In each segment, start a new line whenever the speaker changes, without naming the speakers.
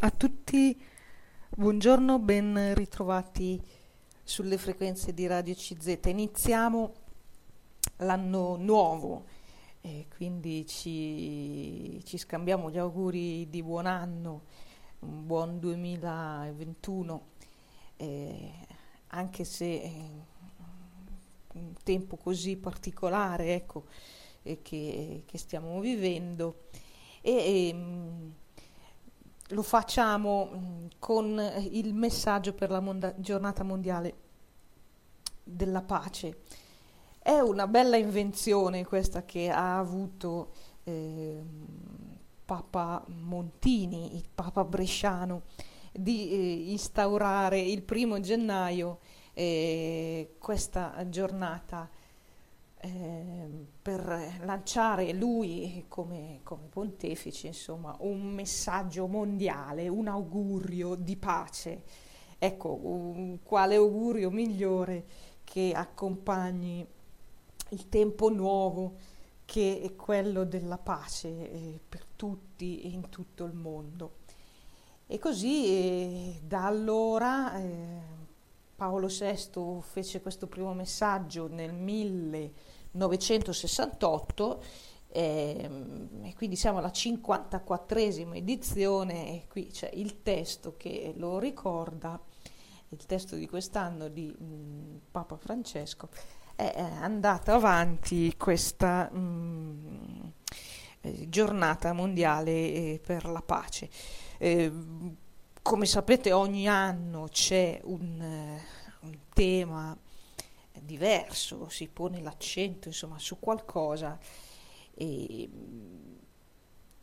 a tutti, buongiorno, ben ritrovati sulle frequenze di Radio CZ. Iniziamo l'anno nuovo, e quindi ci, ci scambiamo gli auguri di buon anno, un buon 2021, eh, anche se eh, un tempo così particolare ecco, eh, che, che, stiamo vivendo. E, ehm, lo facciamo mm, con il messaggio per la monda- giornata mondiale della pace. È una bella invenzione questa che ha avuto eh, Papa Montini, il Papa Bresciano, di eh, instaurare il primo gennaio eh, questa giornata Ehm, per lanciare lui come, come, pontefice insomma un messaggio mondiale, un augurio di pace. Ecco, un, quale augurio migliore che accompagni il tempo nuovo che è quello della pace eh, per tutti e in tutto il mondo. E così eh, da allora eh, Paolo VI fece questo primo messaggio nel 1968 ehm, e quindi siamo alla 54esima edizione e qui c'è il testo che lo ricorda, il testo di quest'anno di mm, Papa Francesco. È andata avanti questa mh, mm, eh, giornata mondiale eh, per la pace. Eh, come sapete ogni anno c'è un, eh, un, tema diverso, si pone l'accento insomma, su qualcosa e,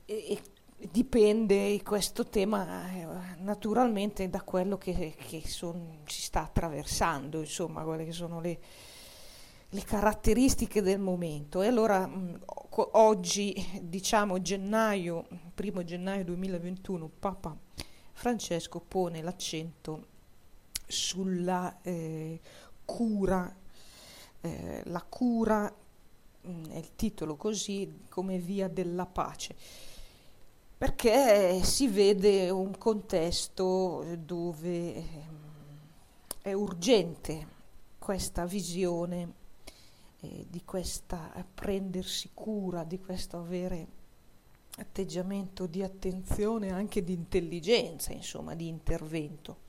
e, dipende questo tema eh, naturalmente da quello che, che son, si sta attraversando, insomma, quelle che sono le, le caratteristiche del momento. E allora mh, oggi, diciamo gennaio, primo gennaio 2021, Papa Francesco pone l'accento sulla eh, cura, eh, la cura mh, mm, è il titolo così come via della pace, perché si vede un contesto dove eh, è urgente questa visione eh, di questa prendersi cura, di questo avere atteggiamento di attenzione, anche di intelligenza, insomma, di intervento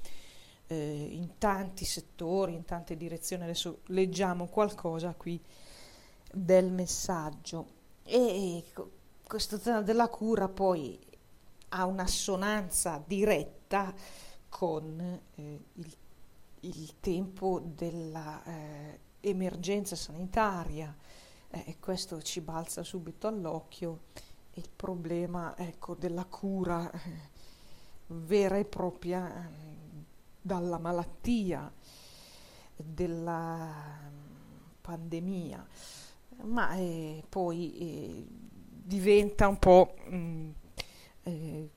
eh, in tanti settori, in tante direzioni. Adesso leggiamo qualcosa qui del messaggio. E questo tema della cura poi ha un'assonanza diretta con eh, il, il, tempo dell'emergenza eh, sanitaria. Eh, questo ci balza subito all'occhio il problema ecco, della cura eh, vera e propria eh, dalla malattia, della pandemia, ma eh, poi eh, diventa un po' mh, mm, eh,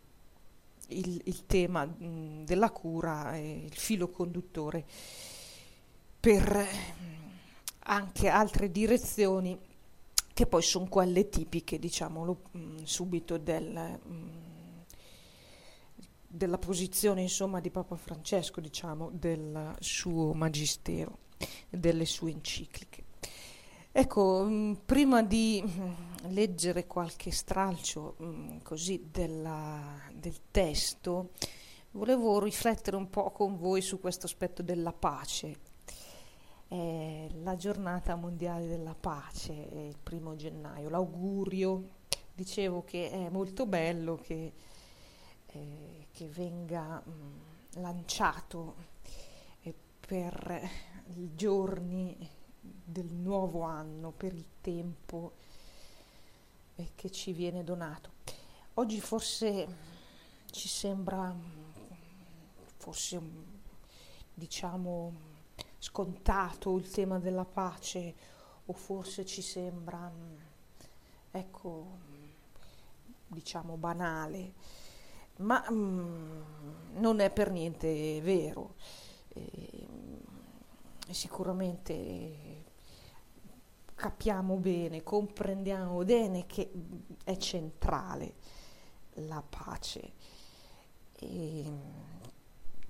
il, il, tema mh, mm, della cura, il filo conduttore per eh, anche altre direzioni che poi sono quelle tipiche, diciamolo mh, mm, subito, del, mh, mm, della posizione insomma, di Papa Francesco, diciamo, del suo magistero, delle sue encicliche. Ecco, mh, mm, prima di leggere qualche stralcio così della, del testo, volevo riflettere un po' con voi su questo aspetto della pace è la giornata mondiale della pace, il primo gennaio, l'augurio, dicevo che è molto bello che, eh, che venga mh, mm, lanciato eh, per i giorni del nuovo anno, per il tempo eh, che ci viene donato. Oggi forse ci sembra, forse diciamo, scontato il tema della pace o forse ci sembra, mm, ecco, diciamo banale, ma mm, non è per niente vero. E, sicuramente capiamo bene, comprendiamo bene che è centrale la pace E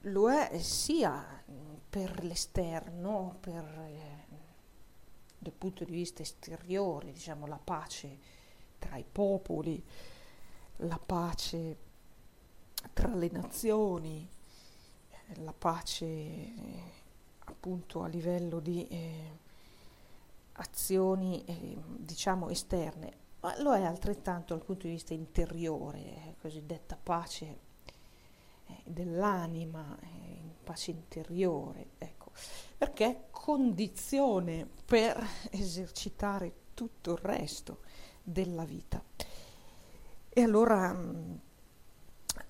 lo è sia per l'esterno, per eh, dal punto di vista esteriore, diciamo la pace tra i popoli, la pace tra le nazioni, eh, la pace eh, appunto a livello di eh, azioni eh, diciamo esterne, ma lo è altrettanto dal punto di vista interiore, cosiddetta pace dell'anima, pace interiore, ecco, perché è condizione per esercitare tutto il resto della vita. E allora, mm,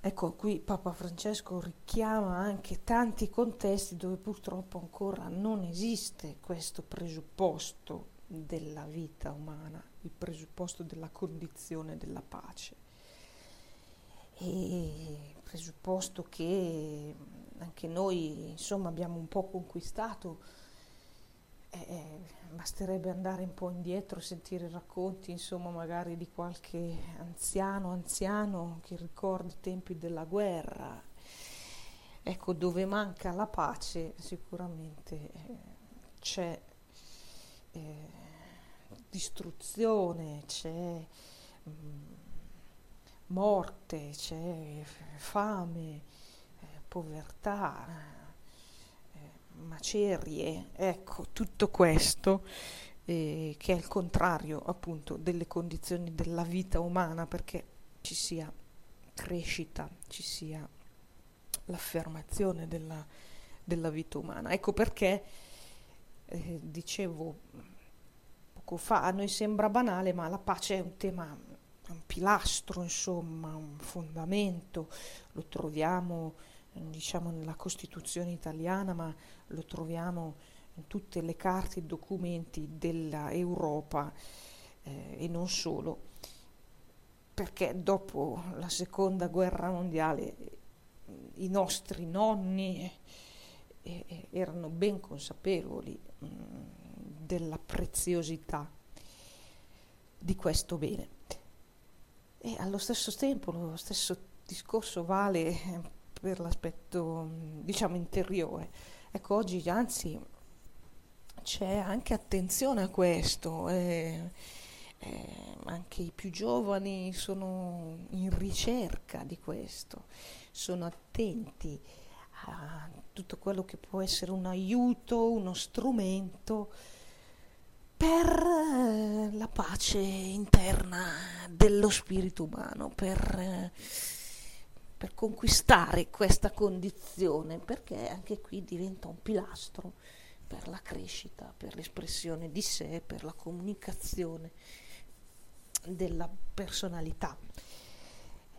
ecco, qui Papa Francesco richiama anche tanti contesti dove purtroppo ancora non esiste questo presupposto della vita umana, il presupposto della condizione della pace. E presupposto che anche noi insomma abbiamo un po' conquistato eh, eh, basterebbe andare un po' indietro, sentire racconti, insomma, magari di qualche anziano, anziano che ricorda i tempi della guerra. Ecco, dove manca la pace sicuramente eh, c'è eh, distruzione, c'è mh, mm, morte, c'è fame, eh, povertà macerie, ecco, tutto questo eh, che è il contrario appunto delle condizioni della vita umana perché ci sia crescita, ci sia l'affermazione della, della vita umana. Ecco perché eh, dicevo poco fa, a noi sembra banale, ma la pace è un tema, un pilastro, insomma, un fondamento, lo troviamo diciamo nella Costituzione italiana, ma lo troviamo in tutte le carte e documenti dell'Europa eh, e non solo, perché dopo la seconda guerra mondiale i nostri nonni eh, eh erano ben consapevoli mh, mm, della preziosità di questo bene. E allo stesso tempo lo stesso discorso vale per l'aspetto diciamo interiore. Ecco, oggi anzi c'è anche attenzione a questo, eh, eh, anche i più giovani sono in ricerca di questo, sono attenti a tutto quello che può essere un aiuto, uno strumento per eh, la pace interna dello spirito umano, per eh, per conquistare questa condizione, perché anche qui diventa un pilastro per la crescita, per l'espressione di sé, per la comunicazione della personalità.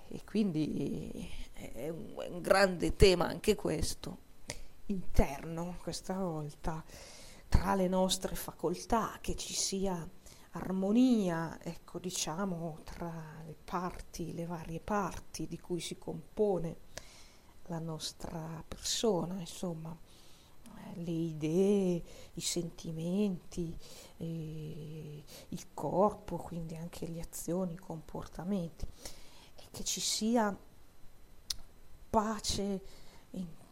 E quindi è un, è un grande tema anche questo, interno questa volta, tra le nostre facoltà, che ci sia armonia, ecco, diciamo, tra le parti, le varie parti di cui si compone la nostra persona, insomma, eh, le idee, i sentimenti, eh, il corpo, quindi anche le azioni, i comportamenti, e che ci sia pace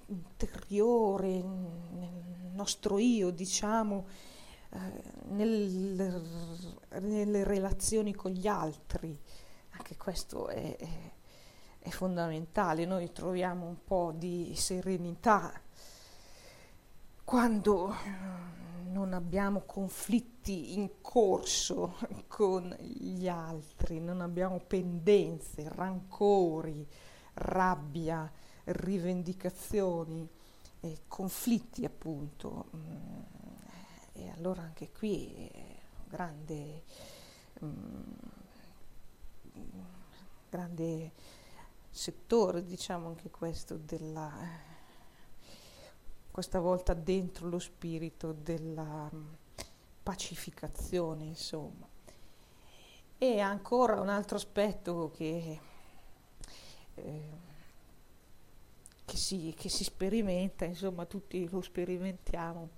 interiore nel nostro io, diciamo, nel, nelle relazioni con gli altri. Anche questo è, è, è fondamentale. Noi troviamo un po' di serenità quando non abbiamo conflitti in corso con gli altri, non abbiamo pendenze, rancori, rabbia, rivendicazioni, eh, conflitti appunto. Mm e allora anche qui è un grande, um, grande settore, diciamo anche questo, della, questa volta dentro lo spirito della um, pacificazione, insomma. E ancora un altro aspetto che, eh, che, si, che si sperimenta, insomma tutti lo sperimentiamo,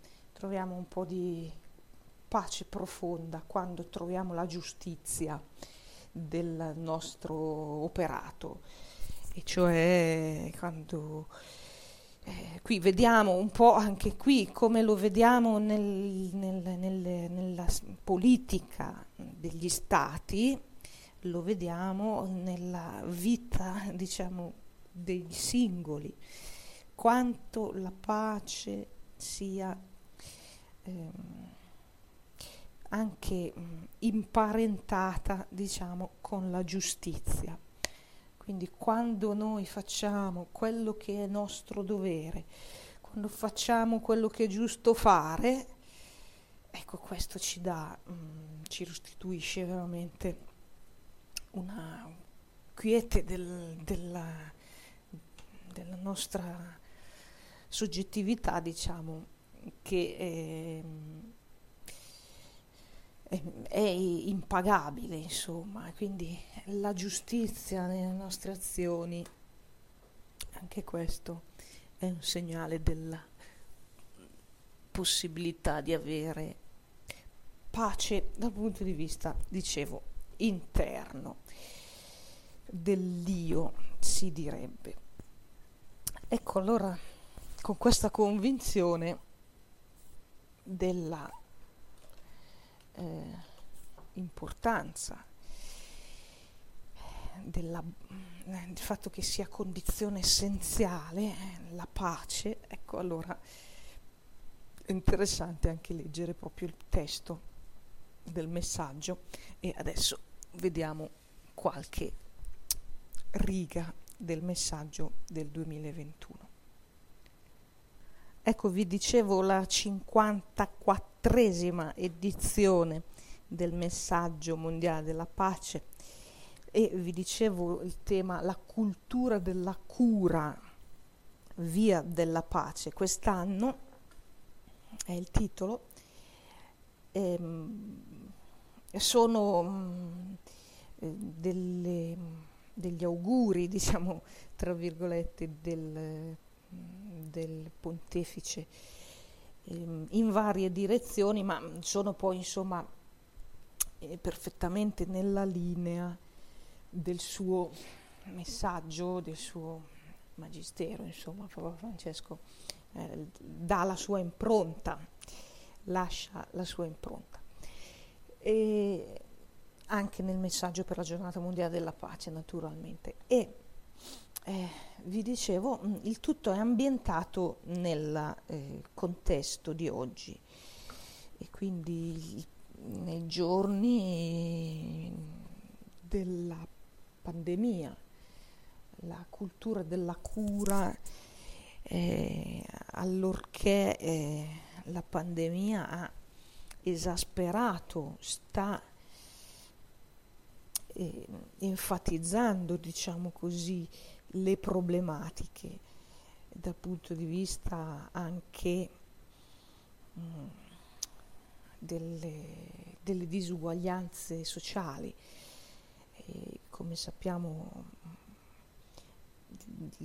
troviamo un po' di pace profonda quando troviamo la giustizia del nostro operato. E cioè quando eh, qui vediamo un po' anche qui come lo vediamo nel, nel, nel, nella politica degli stati, lo vediamo nella vita, diciamo, dei singoli, quanto la pace sia ehm, anche mh, imparentata, diciamo, con la giustizia. Quindi quando noi facciamo quello che è nostro dovere, quando facciamo quello che è giusto fare, ecco questo ci dà, mh, ci restituisce veramente una quiete del, della, della, nostra soggettività, diciamo, che è, è, è impagabile, insomma, quindi la giustizia nelle nostre azioni, anche questo è un segnale della possibilità di avere pace dal punto di vista, dicevo, interno dell'io, si direbbe. Ecco allora, con questa convinzione della eh, importanza della, eh, del fatto che sia condizione essenziale eh, la pace, ecco allora è interessante anche leggere proprio il testo del messaggio e adesso vediamo qualche riga del messaggio del 2021. Ecco, vi dicevo la 54esima edizione del messaggio mondiale della pace e vi dicevo il tema la cultura della cura, via della pace. Quest'anno è il titolo. Ehm, sono mh, mm, delle, degli auguri, diciamo, tra virgolette, del, del pontefice ehm, in varie direzioni, ma sono poi, insomma, eh, perfettamente nella linea del suo messaggio, del suo magistero, insomma, Papa Francesco eh, dà la sua impronta, lascia la sua impronta. E anche nel messaggio per la giornata mondiale della pace, naturalmente. E eh, vi dicevo, mm, il tutto è ambientato nel eh, contesto di oggi. E quindi nei giorni della pandemia, la cultura della cura, eh, allorché eh, la pandemia ha esasperato, sta eh, enfatizzando, diciamo così, le problematiche dal punto di vista anche mh, mm, delle, delle disuguaglianze sociali e come sappiamo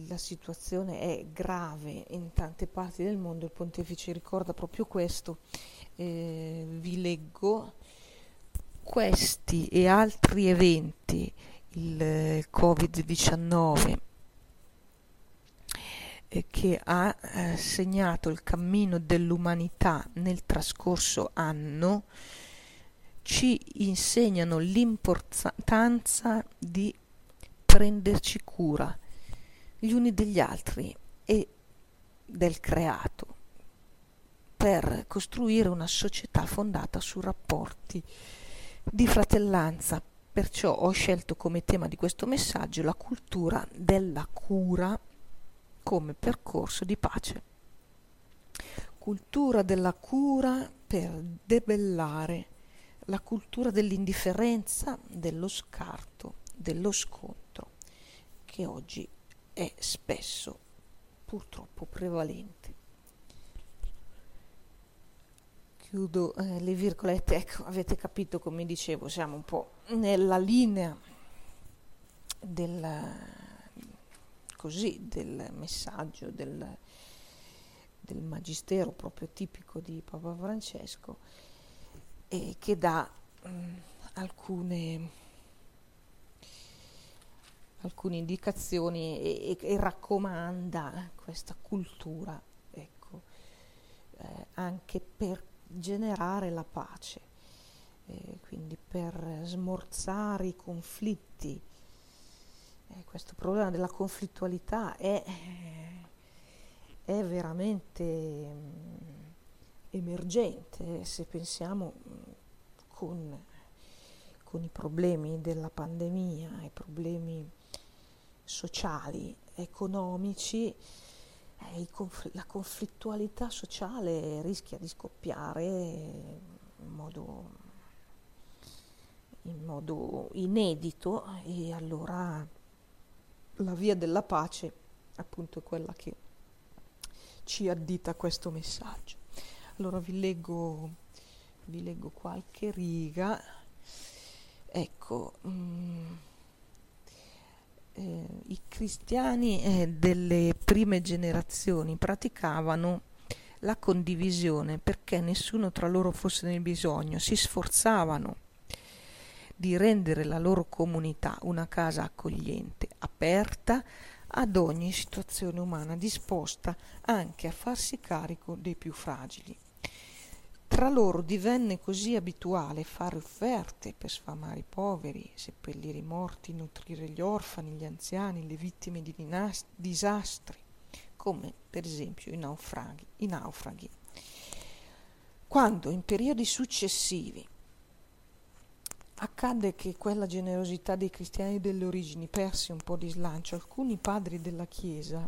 la situazione è grave in tante parti del mondo, il pontefice ricorda proprio questo. Eh, vi leggo questi e altri eventi, il Covid-19 eh, che ha eh, segnato il cammino dell'umanità nel trascorso anno, ci insegnano l'importanza di prenderci cura gli uni degli altri e del creato per costruire una società fondata su rapporti di fratellanza. Perciò ho scelto come tema di questo messaggio la cultura della cura come percorso di pace. Cultura della cura per debellare la cultura dell'indifferenza, dello scarto, dello scontro, che oggi è spesso purtroppo prevalente. Chiudo eh, le virgolette, ecco, avete capito come dicevo, siamo un po' nella linea del, così, del messaggio del, del magistero proprio tipico di Papa Francesco e che dà mh, alcune, alcune indicazioni e, e, e raccomanda questa cultura, ecco, eh, anche per generare la pace, eh, quindi per smorzare i conflitti. Eh, questo problema della conflittualità è, è veramente mh, emergente se pensiamo mh, con, con i problemi della pandemia, i problemi sociali, economici, eh, conf- la conflittualità sociale rischia di scoppiare in modo, in modo inedito e allora la via della pace appunto è quella che ci addita questo messaggio. Allora vi leggo, vi leggo qualche riga. Ecco, mm, eh, i cristiani eh, delle prime generazioni praticavano la condivisione perché nessuno tra loro fosse nel bisogno, si sforzavano di rendere la loro comunità una casa accogliente, aperta ad ogni situazione umana, disposta anche a farsi carico dei più fragili. Tra loro divenne così abituale fare offerte per sfamare i poveri, seppellire i morti, nutrire gli orfani, gli anziani, le vittime di disastri, come per esempio i naufraghi. I naufraghi. Quando in periodi successivi accadde che quella generosità dei cristiani delle origini perse un po' di slancio, alcuni padri della Chiesa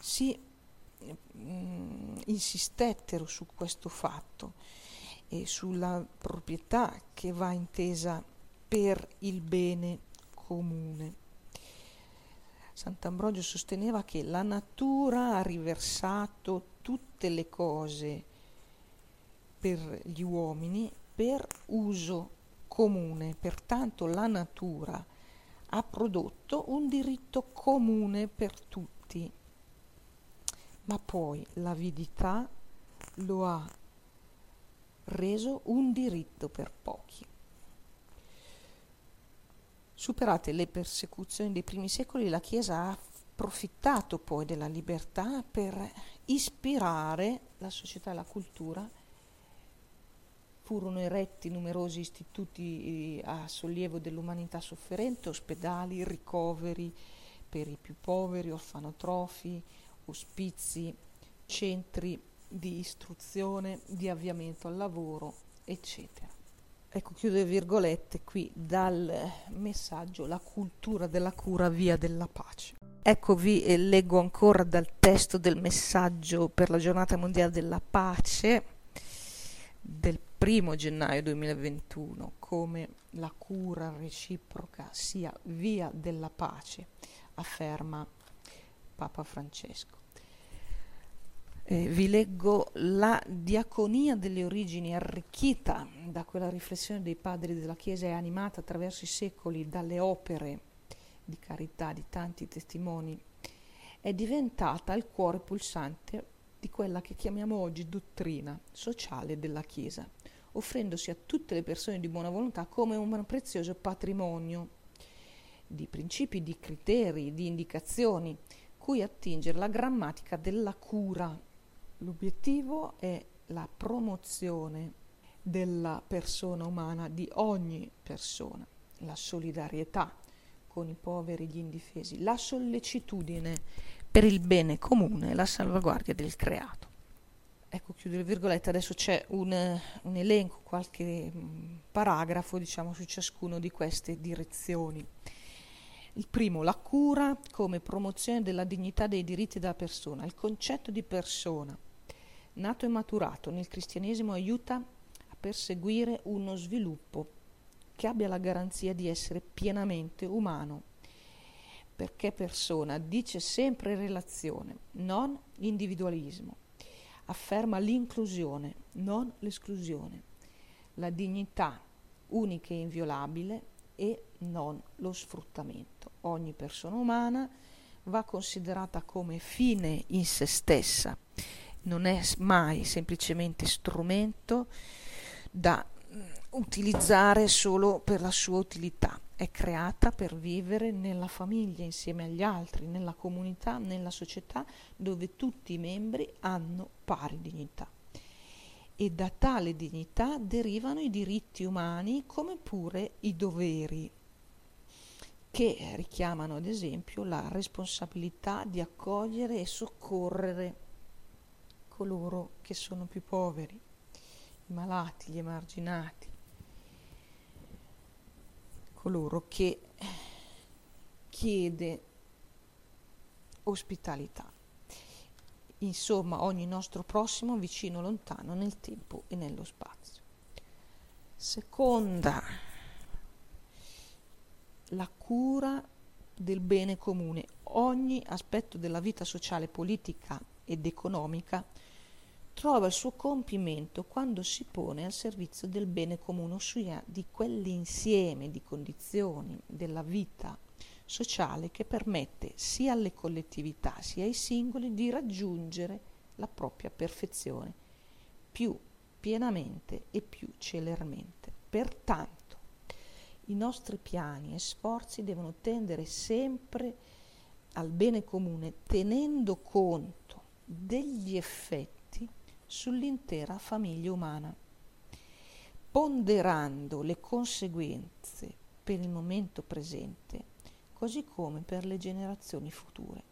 si mh, insistettero su questo fatto e sulla proprietà che va intesa per il bene comune. Sant'Ambrogio sosteneva che la natura ha riversato tutte le cose per gli uomini per uso comune, pertanto la natura ha prodotto un diritto comune per tutti ma poi l'avidità lo ha reso un diritto per pochi. Superate le persecuzioni dei primi secoli, la Chiesa ha approfittato poi della libertà per ispirare la società e la cultura. Furono eretti numerosi istituti eh, a sollievo dell'umanità sofferente, ospedali, ricoveri per i più poveri, orfanotrofi, ospizi, centri di istruzione, di avviamento al lavoro, eccetera. Ecco, chiudo le virgolette qui dal messaggio La cultura della cura via della pace. Ecco, vi eh, leggo ancora dal testo del messaggio per la giornata mondiale della pace del primo gennaio 2021, come la cura reciproca sia via della pace, afferma Papa Francesco. Eh, vi leggo la diaconia delle origini arricchita da quella riflessione dei padri della Chiesa e animata attraverso i secoli dalle opere di carità di tanti testimoni, è diventata il cuore pulsante di quella che chiamiamo oggi dottrina sociale della Chiesa, offrendosi a tutte le persone di buona volontà come un prezioso patrimonio di principi, di criteri, di indicazioni cui attingere la grammatica della cura. L'obiettivo è la promozione della persona umana, di ogni persona, la solidarietà con i poveri e gli indifesi, la sollecitudine per il bene comune e la salvaguardia del creato. Ecco, chiudo le virgolette, adesso c'è un, un elenco, qualche mm, paragrafo, diciamo, su ciascuno di queste direzioni. Il primo, la cura come promozione della dignità dei diritti della persona. Il concetto di persona, nato e maturato nel cristianesimo, aiuta a perseguire uno sviluppo che abbia la garanzia di essere pienamente umano. Perché persona dice sempre relazione, non individualismo. Afferma l'inclusione, non l'esclusione. La dignità unica e inviolabile e non lo sfruttamento. Ogni persona umana va considerata come fine in se stessa, non è mai semplicemente strumento da mm, utilizzare solo per la sua utilità, è creata per vivere nella famiglia insieme agli altri, nella comunità, nella società dove tutti i membri hanno pari dignità. E da tale dignità derivano i diritti umani come pure i doveri, che richiamano ad esempio la responsabilità di accogliere e soccorrere coloro che sono più poveri, i malati, gli emarginati, coloro che chiede ospitalità. Insomma, ogni nostro prossimo vicino lontano nel tempo e nello spazio. Seconda, la cura del bene comune. Ogni aspetto della vita sociale, politica ed economica trova il suo compimento quando si pone al servizio del bene comune, ossia di quell'insieme di condizioni della vita sociale che permette sia alle collettività sia ai singoli di raggiungere la propria perfezione più pienamente e più celermente. Pertanto, i nostri piani e sforzi devono tendere sempre al bene comune, tenendo conto degli effetti sull'intera famiglia umana, ponderando le conseguenze per il momento presente, così come per le generazioni future.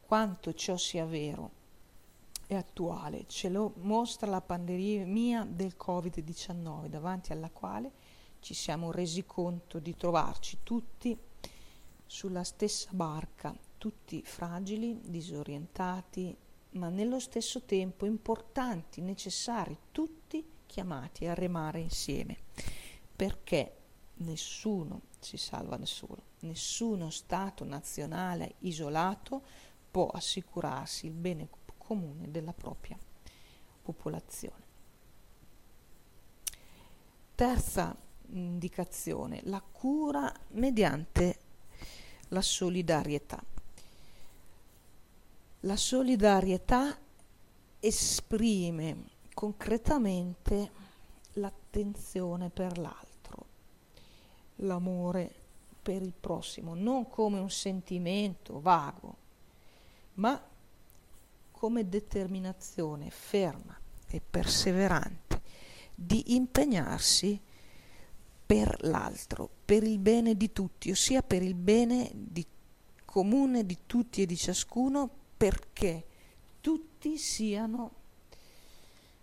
Quanto ciò sia vero e attuale ce lo mostra la pandemia del Covid-19, davanti alla quale ci siamo resi conto di trovarci tutti sulla stessa barca, tutti fragili, disorientati, ma nello stesso tempo importanti, necessari, tutti chiamati a remare insieme, perché nessuno si salva da solo, nessuno Stato nazionale isolato può assicurarsi il bene comune della propria popolazione. Terza indicazione, la cura mediante la solidarietà. La solidarietà esprime concretamente l'attenzione per l'altro, l'amore per il prossimo, non come un sentimento vago, ma come determinazione ferma e perseverante di impegnarsi per l'altro, per il bene di tutti, ossia per il bene di comune di tutti e di ciascuno, perché tutti siano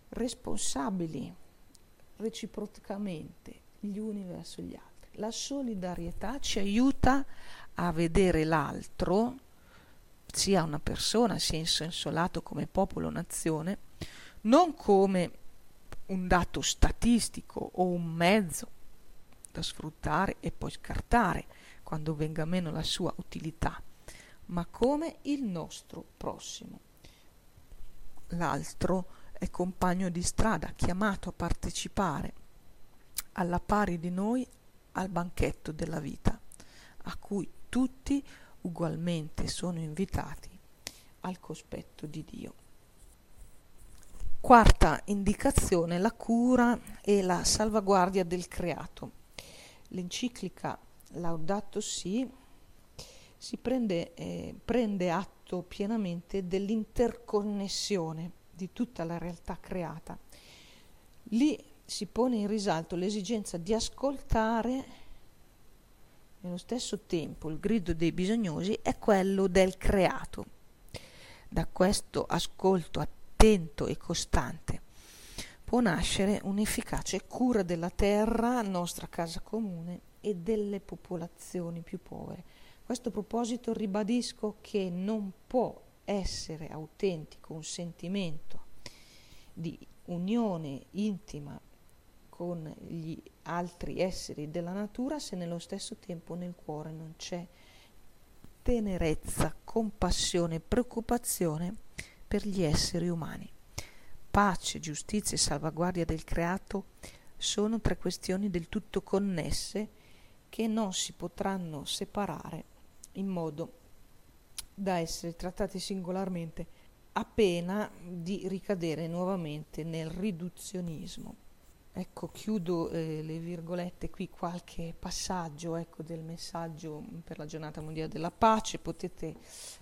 responsabili reciprocamente gli uni verso gli altri. La solidarietà ci aiuta a vedere l'altro, sia una persona, sia in senso lato come popolo nazione, non come un dato statistico o un mezzo da sfruttare e poi scartare quando venga meno la sua utilità, ma come il nostro prossimo. L'altro è compagno di strada, chiamato a partecipare alla pari di noi al banchetto della vita, a cui tutti ugualmente sono invitati al cospetto di Dio. Quarta indicazione, la cura e la salvaguardia del creato. L'enciclica Laudato Si si prende, eh, prende atto pienamente dell'interconnessione di tutta la realtà creata. Lì si pone in risalto l'esigenza di ascoltare nello stesso tempo il grido dei bisognosi è quello del creato. Da questo ascolto attento e costante può nascere un'efficace cura della terra, nostra casa comune, e delle popolazioni più povere questo proposito ribadisco che non può essere autentico un sentimento di unione intima con gli altri esseri della natura se nello stesso tempo nel cuore non c'è tenerezza, compassione preoccupazione per gli esseri umani. Pace, giustizia e salvaguardia del creato sono tre questioni del tutto connesse che non si potranno separare in modo da essere trattati singolarmente a pena di ricadere nuovamente nel riduzionismo. Ecco, chiudo eh, le virgolette qui qualche passaggio ecco, del messaggio per la giornata mondiale della pace, potete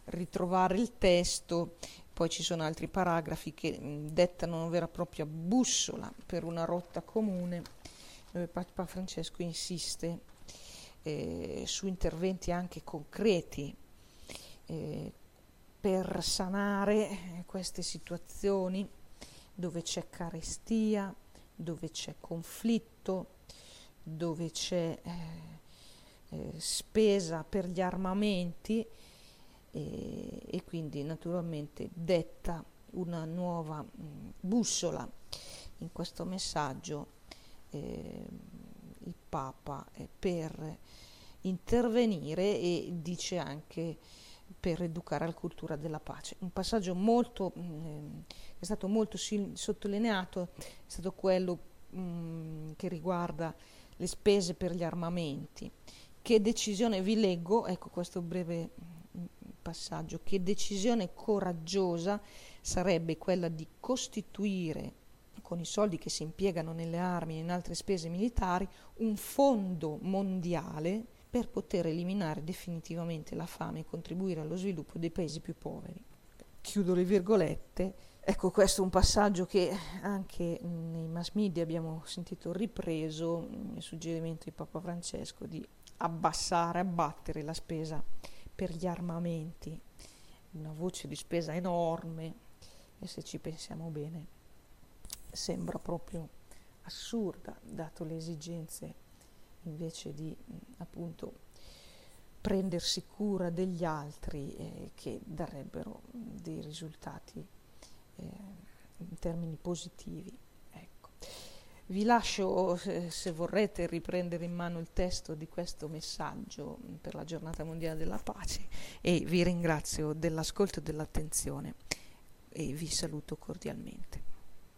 ritrovare il testo, poi ci sono altri paragrafi che mh, dettano una vera e propria bussola per una rotta comune, dove Papa Francesco insiste eh, su interventi anche concreti eh, per sanare queste situazioni dove c'è carestia, dove c'è conflitto, dove c'è eh, eh, spesa per gli armamenti e, e, quindi naturalmente detta una nuova mh, mm, bussola. In questo messaggio eh, Papa per intervenire e dice anche per educare alla cultura della pace. Un passaggio molto, mh, mm, è stato molto sottolineato, è stato quello mh, mm, che riguarda le spese per gli armamenti. Che decisione, vi leggo, ecco questo breve mm, passaggio, che decisione coraggiosa sarebbe quella di costituire con i soldi che si impiegano nelle armi e in altre spese militari un fondo mondiale per poter eliminare definitivamente la fame e contribuire allo sviluppo dei paesi più poveri. Chiudo le virgolette. Ecco, questo è un passaggio che anche nei mass media abbiamo sentito ripreso, il suggerimento di Papa Francesco di abbassare, abbattere la spesa per gli armamenti, una voce di spesa enorme e se ci pensiamo bene sembra proprio assurda, dato le esigenze invece di appunto prendersi cura degli altri eh, che darebbero dei risultati eh, in termini positivi. Ecco. Vi lascio, se vorrete, riprendere in mano il testo di questo messaggio per la giornata mondiale della pace e vi ringrazio dell'ascolto e dell'attenzione e vi saluto cordialmente.